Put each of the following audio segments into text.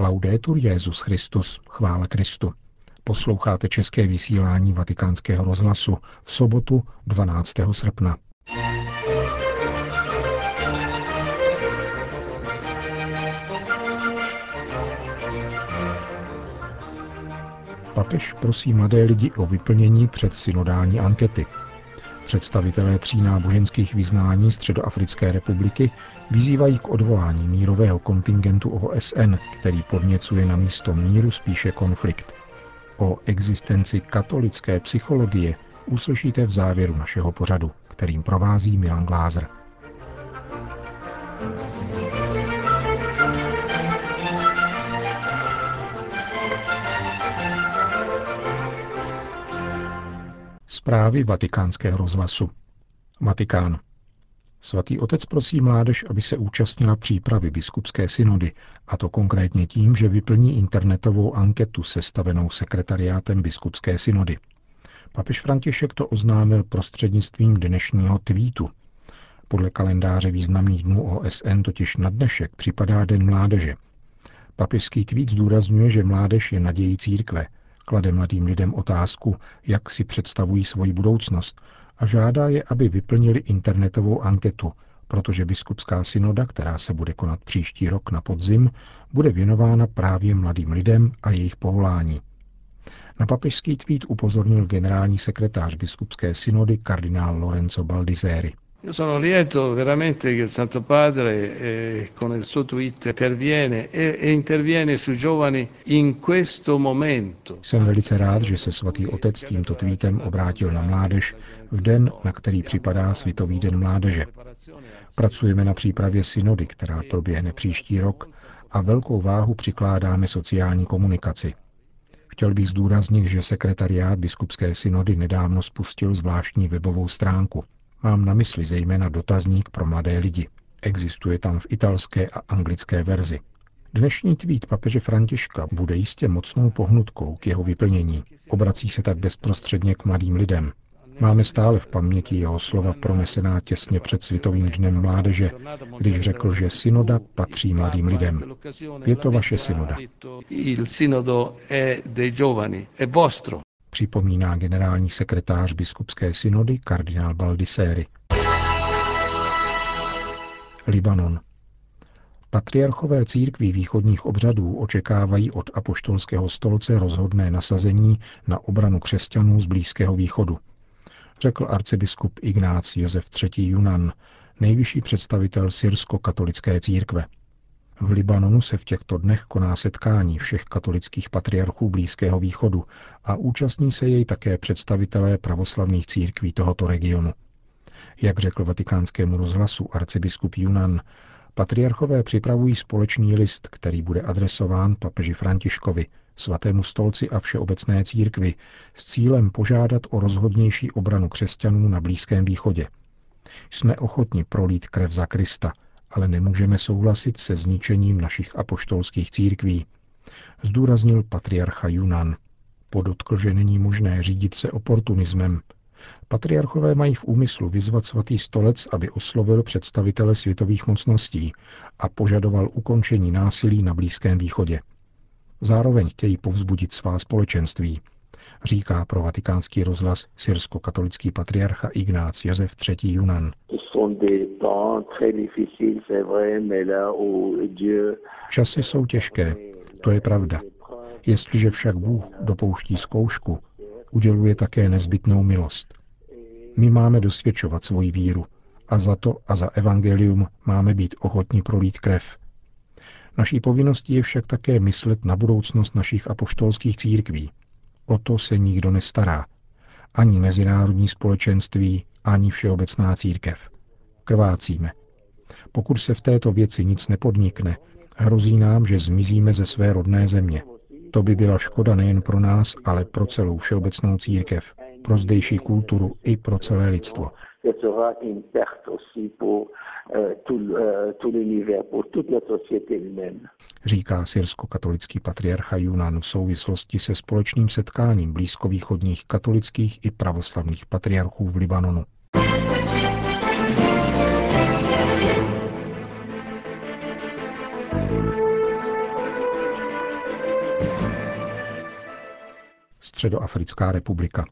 Laudetur Jezus Christus, chvála Kristu. Posloucháte české vysílání Vatikánského rozhlasu v sobotu 12. srpna. Papež prosí mladé lidi o vyplnění předsynodální ankety. Představitelé tří náboženských vyznání Středoafrické republiky vyzývají k odvolání mírového kontingentu OSN, který podněcuje na místo míru spíše konflikt. O existenci katolické psychologie uslyšíte v závěru našeho pořadu, kterým provází Milan Glázer. Zprávy vatikánského rozhlasu. Vatikán. Svatý otec prosí mládež, aby se účastnila přípravy biskupské synody, a to konkrétně tím, že vyplní internetovou anketu sestavenou sekretariátem biskupské synody. Papež František to oznámil prostřednictvím dnešního tweetu. Podle kalendáře významných dnů OSN totiž na dnešek připadá Den mládeže. Papežský tweet zdůrazňuje, že mládež je nadějí církve – klade mladým lidem otázku, jak si představují svoji budoucnost a žádá je, aby vyplnili internetovou anketu, protože biskupská synoda, která se bude konat příští rok na podzim, bude věnována právě mladým lidem a jejich povolání. Na papežský tweet upozornil generální sekretář biskupské synody kardinál Lorenzo Baldiseri. Io sono lieto veramente che il Santo Padre eh, con il suo tweet interviene e, e interviene sui giovani in questo momento. Jsem velice rád, že se svatý otec tímto tweetem obrátil na mládež v den, na který připadá Světový den mládeže. Pracujeme na přípravě synody, která proběhne příští rok a velkou váhu přikládáme sociální komunikaci. Chtěl bych zdůraznit, že sekretariát biskupské synody nedávno spustil zvláštní webovou stránku – Mám na mysli zejména dotazník pro mladé lidi. Existuje tam v italské a anglické verzi. Dnešní tweet papeže Františka bude jistě mocnou pohnutkou k jeho vyplnění. Obrací se tak bezprostředně k mladým lidem. Máme stále v paměti jeho slova pronesená těsně před Světovým dnem mládeže, když řekl, že synoda patří mladým lidem. Je to vaše synoda. Připomíná generální sekretář biskupské synody kardinál Baldiseri. Libanon. Patriarchové církví východních obřadů očekávají od apoštolského stolce rozhodné nasazení na obranu křesťanů z Blízkého východu, řekl arcibiskup Ignác Josef III. Junan, nejvyšší představitel syrsko-katolické církve. V Libanonu se v těchto dnech koná setkání všech katolických patriarchů Blízkého východu a účastní se jej také představitelé pravoslavných církví tohoto regionu. Jak řekl vatikánskému rozhlasu arcibiskup Junan, patriarchové připravují společný list, který bude adresován papeži Františkovi, svatému stolci a všeobecné církvi, s cílem požádat o rozhodnější obranu křesťanů na Blízkém východě. Jsme ochotni prolít krev za Krista – ale nemůžeme souhlasit se zničením našich apoštolských církví, zdůraznil patriarcha Junan. Podotkl, že není možné řídit se oportunismem. Patriarchové mají v úmyslu vyzvat svatý stolec, aby oslovil představitele světových mocností a požadoval ukončení násilí na Blízkém východě. Zároveň chtějí povzbudit svá společenství, říká pro vatikánský rozhlas syrsko-katolický patriarcha Ignác Josef III. Junan. Časy jsou těžké, to je pravda. Jestliže však Bůh dopouští zkoušku, uděluje také nezbytnou milost. My máme dosvědčovat svoji víru a za to a za evangelium máme být ochotní prolít krev. Naší povinností je však také myslet na budoucnost našich apoštolských církví. O to se nikdo nestará. Ani mezinárodní společenství, ani všeobecná církev. Krvácíme. Pokud se v této věci nic nepodnikne, hrozí nám, že zmizíme ze své rodné země. To by byla škoda nejen pro nás, ale pro celou všeobecnou církev, pro zdejší kulturu i pro celé lidstvo ce sera une perte aussi pour euh, tout, euh, tout l'univers, pour toute la société humaine. Říká syrsko-katolický patriarcha Junan v souvislosti se společným setkáním blízkovýchodních katolických i pravoslavných patriarchů v Libanonu. Středoafrická republika.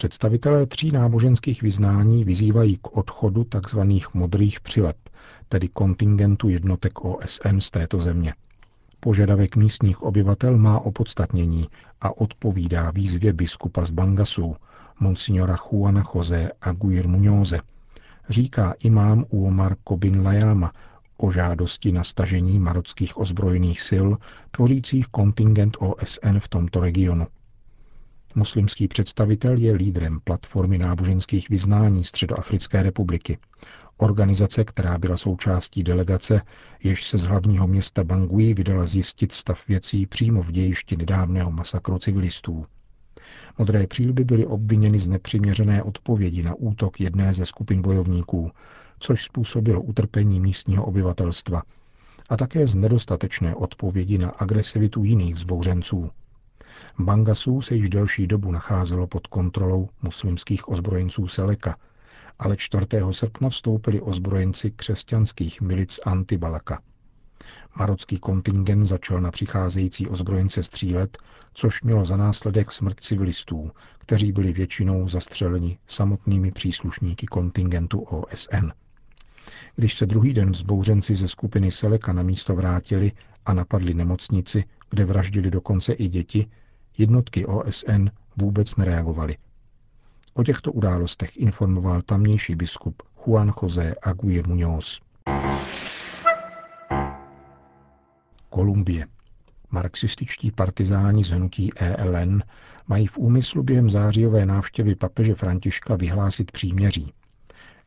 Představitelé tří náboženských vyznání vyzývají k odchodu tzv. modrých přilep, tedy kontingentu jednotek OSN z této země. Požadavek místních obyvatel má opodstatnění a odpovídá výzvě biskupa z Bangasu, monsignora Juana Jose Aguirre Muñoze, říká imám Uomar Kobin Layama o žádosti na stažení marockých ozbrojených sil, tvořících kontingent OSN v tomto regionu. Muslimský představitel je lídrem platformy náboženských vyznání Středoafrické republiky, organizace, která byla součástí delegace, jež se z hlavního města Bangui vydala zjistit stav věcí přímo v dějišti nedávného masakru civilistů. Modré přílby byly obviněny z nepřiměřené odpovědi na útok jedné ze skupin bojovníků, což způsobilo utrpení místního obyvatelstva, a také z nedostatečné odpovědi na agresivitu jiných vzbouřenců. Bangasů se již delší dobu nacházelo pod kontrolou muslimských ozbrojenců Seleka, ale 4. srpna vstoupili ozbrojenci křesťanských milic Antibalaka. Marocký kontingent začal na přicházející ozbrojence střílet, což mělo za následek smrt civilistů, kteří byli většinou zastřeleni samotnými příslušníky kontingentu OSN. Když se druhý den vzbouřenci ze skupiny Seleka na místo vrátili a napadli nemocnici, kde vraždili dokonce i děti, jednotky OSN vůbec nereagovaly. O těchto událostech informoval tamnější biskup Juan José Aguirre Muñoz. Kolumbie. Marxističtí partizáni z hnutí ELN mají v úmyslu během zářijové návštěvy papeže Františka vyhlásit příměří.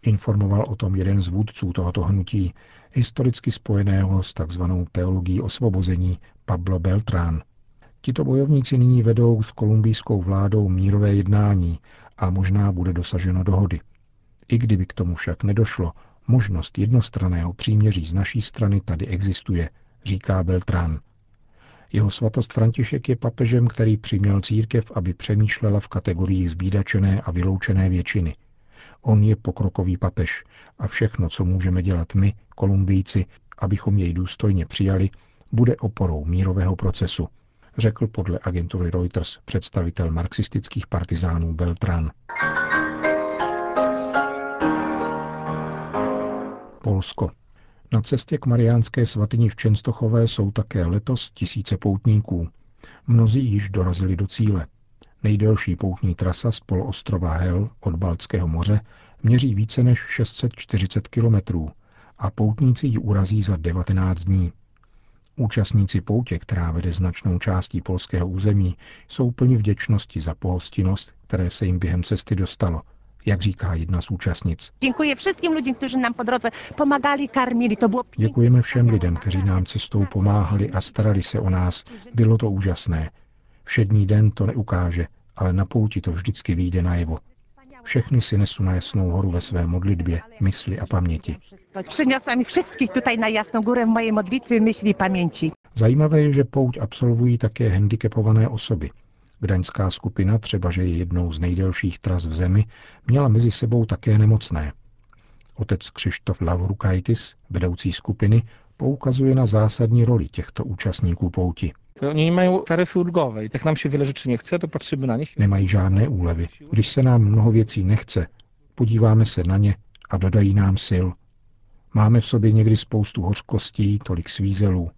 Informoval o tom jeden z vůdců tohoto hnutí, historicky spojeného s tzv. teologií osvobození Pablo Beltrán. Tito bojovníci nyní vedou s kolumbijskou vládou mírové jednání a možná bude dosaženo dohody. I kdyby k tomu však nedošlo, možnost jednostraného příměří z naší strany tady existuje, říká Beltrán. Jeho svatost František je papežem, který přiměl církev, aby přemýšlela v kategoriích zbídačené a vyloučené většiny. On je pokrokový papež a všechno, co můžeme dělat my, Kolumbijci, abychom jej důstojně přijali, bude oporou mírového procesu, řekl podle agentury Reuters představitel marxistických partizánů Beltran. Polsko. Na cestě k Mariánské svatyni v Čenstochové jsou také letos tisíce poutníků. Mnozí již dorazili do cíle. Nejdelší poutní trasa z poloostrova Hel od Baltského moře měří více než 640 kilometrů a poutníci ji urazí za 19 dní. Účastníci poutě, která vede značnou částí polského území, jsou plni vděčnosti za pohostinnost, které se jim během cesty dostalo, jak říká jedna z účastnic. Děkuji všem lidem, kteří nám po drodze pomáhali, karmili. To bylo... Děkujeme všem lidem, kteří nám cestou pomáhali a starali se o nás. Bylo to úžasné. Všední den to neukáže, ale na pouti to vždycky vyjde najevo. Všechny si nesu na Jasnou horu ve své modlitbě, mysli a paměti. Przyniosłam wszystkich tutaj na Jasną Górę w mojej modlitwie, myśli i pamięci. Zajímavé je, že pouť absolvují také handicapované osoby. Gdaňská skupina, třeba že je jednou z nejdelších tras v zemi, měla mezi sebou také nemocné. Otec Křištof Lavrukaitis, vedoucí skupiny, poukazuje na zásadní roli těchto účastníků pouti. Oni nemají taryfy ulgowe. Jak nám se wiele rzeczy nie chce, to patrzymy na nich. Nemají žádné úlevy. Když se nám mnoho věcí nechce, podíváme se na ně a dodají nám sil. Máme v sobě někdy spoustu hořkostí, tolik svízelů.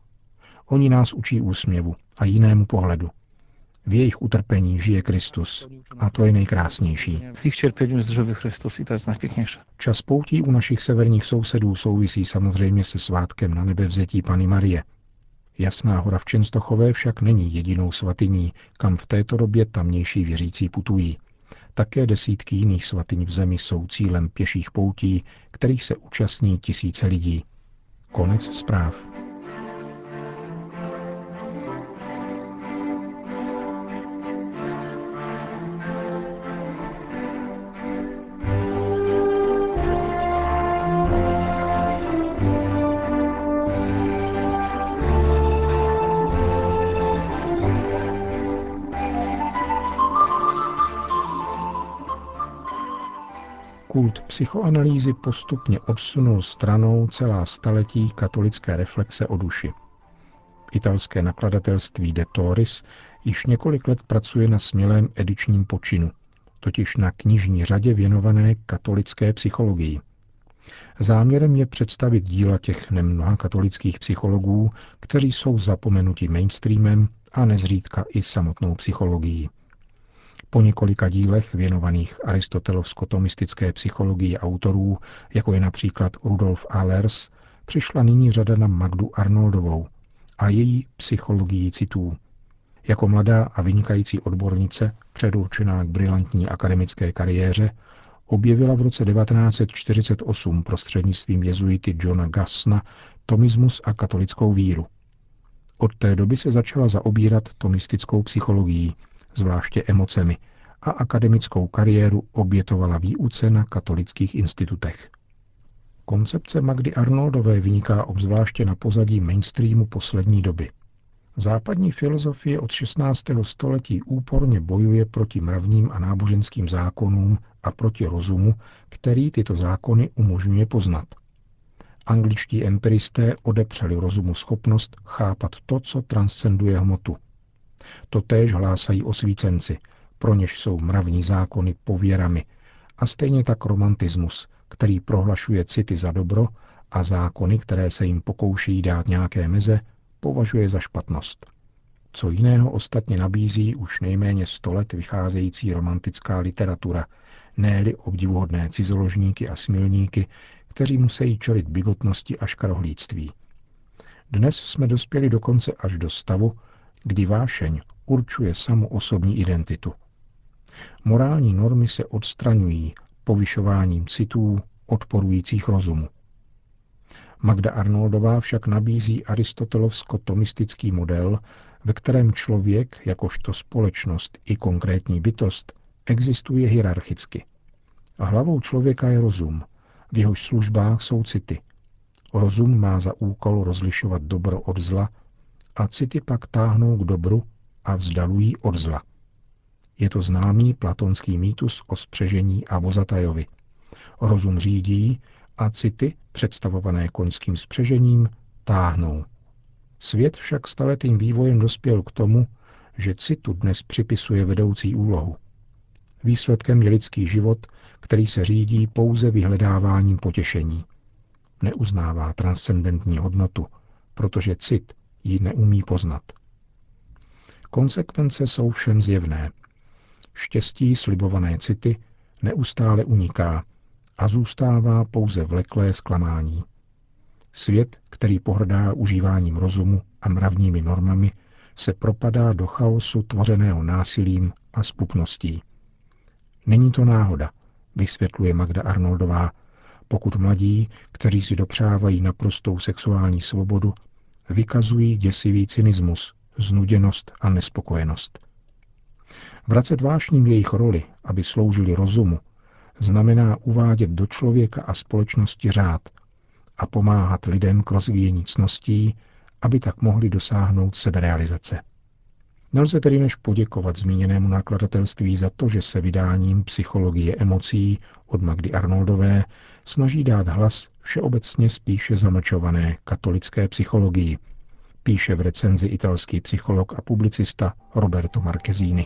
Oni nás učí úsměvu a jinému pohledu. V jejich utrpení žije Kristus a to je nejkrásnější. Chrystus i to najpiękniejsze. Čas poutí u našich severních sousedů souvisí samozřejmě se svátkem na nebevzetí Pany Marie. Jasná hora v Čenstochové však není jedinou svatyní, kam v této době tamnější věřící putují. Také desítky jiných svatyň v zemi jsou cílem pěších poutí, kterých se účastní tisíce lidí. Konec zpráv. Kult psychoanalýzy postupně odsunul stranou celá staletí katolické reflexe o duši. Italské nakladatelství De Toris již několik let pracuje na smělém edičním počinu, totiž na knižní řadě věnované katolické psychologii. Záměrem je představit díla těch nemnoha katolických psychologů, kteří jsou zapomenuti mainstreamem a nezřídka i samotnou psychologií. Po několika dílech věnovaných aristotelovsko-tomistické psychologii autorů, jako je například Rudolf Allers, přišla nyní řada na Magdu Arnoldovou a její psychologii citů. Jako mladá a vynikající odbornice, předurčená k brilantní akademické kariéře, objevila v roce 1948 prostřednictvím jezuity Johna Gassna tomismus a katolickou víru. Od té doby se začala zaobírat tomistickou psychologií, zvláště emocemi, a akademickou kariéru obětovala výuce na katolických institutech. Koncepce Magdy Arnoldové vyniká obzvláště na pozadí mainstreamu poslední doby. Západní filozofie od 16. století úporně bojuje proti mravním a náboženským zákonům a proti rozumu, který tyto zákony umožňuje poznat. Angličtí empiristé odepřeli rozumu schopnost chápat to, co transcenduje hmotu. Totéž hlásají osvícenci, pro něž jsou mravní zákony pověrami, a stejně tak romantismus, který prohlašuje city za dobro a zákony, které se jim pokouší dát nějaké meze, považuje za špatnost. Co jiného ostatně nabízí už nejméně sto let vycházející romantická literatura, ne-li obdivuhodné cizoložníky a smilníky, kteří musí čelit bigotnosti a škarohlíctví. Dnes jsme dospěli dokonce až do stavu, kdy vášeň určuje samu osobní identitu. Morální normy se odstraňují povyšováním citů odporujících rozumu. Magda Arnoldová však nabízí aristotelovsko-tomistický model, ve kterém člověk, jakožto společnost i konkrétní bytost, existuje hierarchicky. A hlavou člověka je rozum, v jehož službách jsou city. Rozum má za úkol rozlišovat dobro od zla a city pak táhnou k dobru a vzdalují od zla. Je to známý platonský mýtus o spřežení a vozatajovi. Rozum řídí a city, představované koňským spřežením, táhnou. Svět však staletým vývojem dospěl k tomu, že citu dnes připisuje vedoucí úlohu. Výsledkem je lidský život, který se řídí pouze vyhledáváním potěšení. Neuznává transcendentní hodnotu, protože cit ji neumí poznat. Konsekvence jsou všem zjevné. Štěstí slibované city neustále uniká a zůstává pouze vleklé zklamání. Svět, který pohrdá užíváním rozumu a mravními normami, se propadá do chaosu tvořeného násilím a spupností. Není to náhoda, vysvětluje Magda Arnoldová, pokud mladí, kteří si dopřávají naprostou sexuální svobodu, vykazují děsivý cynismus, znuděnost a nespokojenost. Vracet vášním jejich roli, aby sloužili rozumu, znamená uvádět do člověka a společnosti řád a pomáhat lidem k rozvíjení cností, aby tak mohli dosáhnout seberealizace. Nelze tedy než poděkovat zmíněnému nakladatelství za to, že se vydáním Psychologie emocí od Magdy Arnoldové snaží dát hlas všeobecně spíše zamlčované katolické psychologii, píše v recenzi italský psycholog a publicista Roberto Marchesini.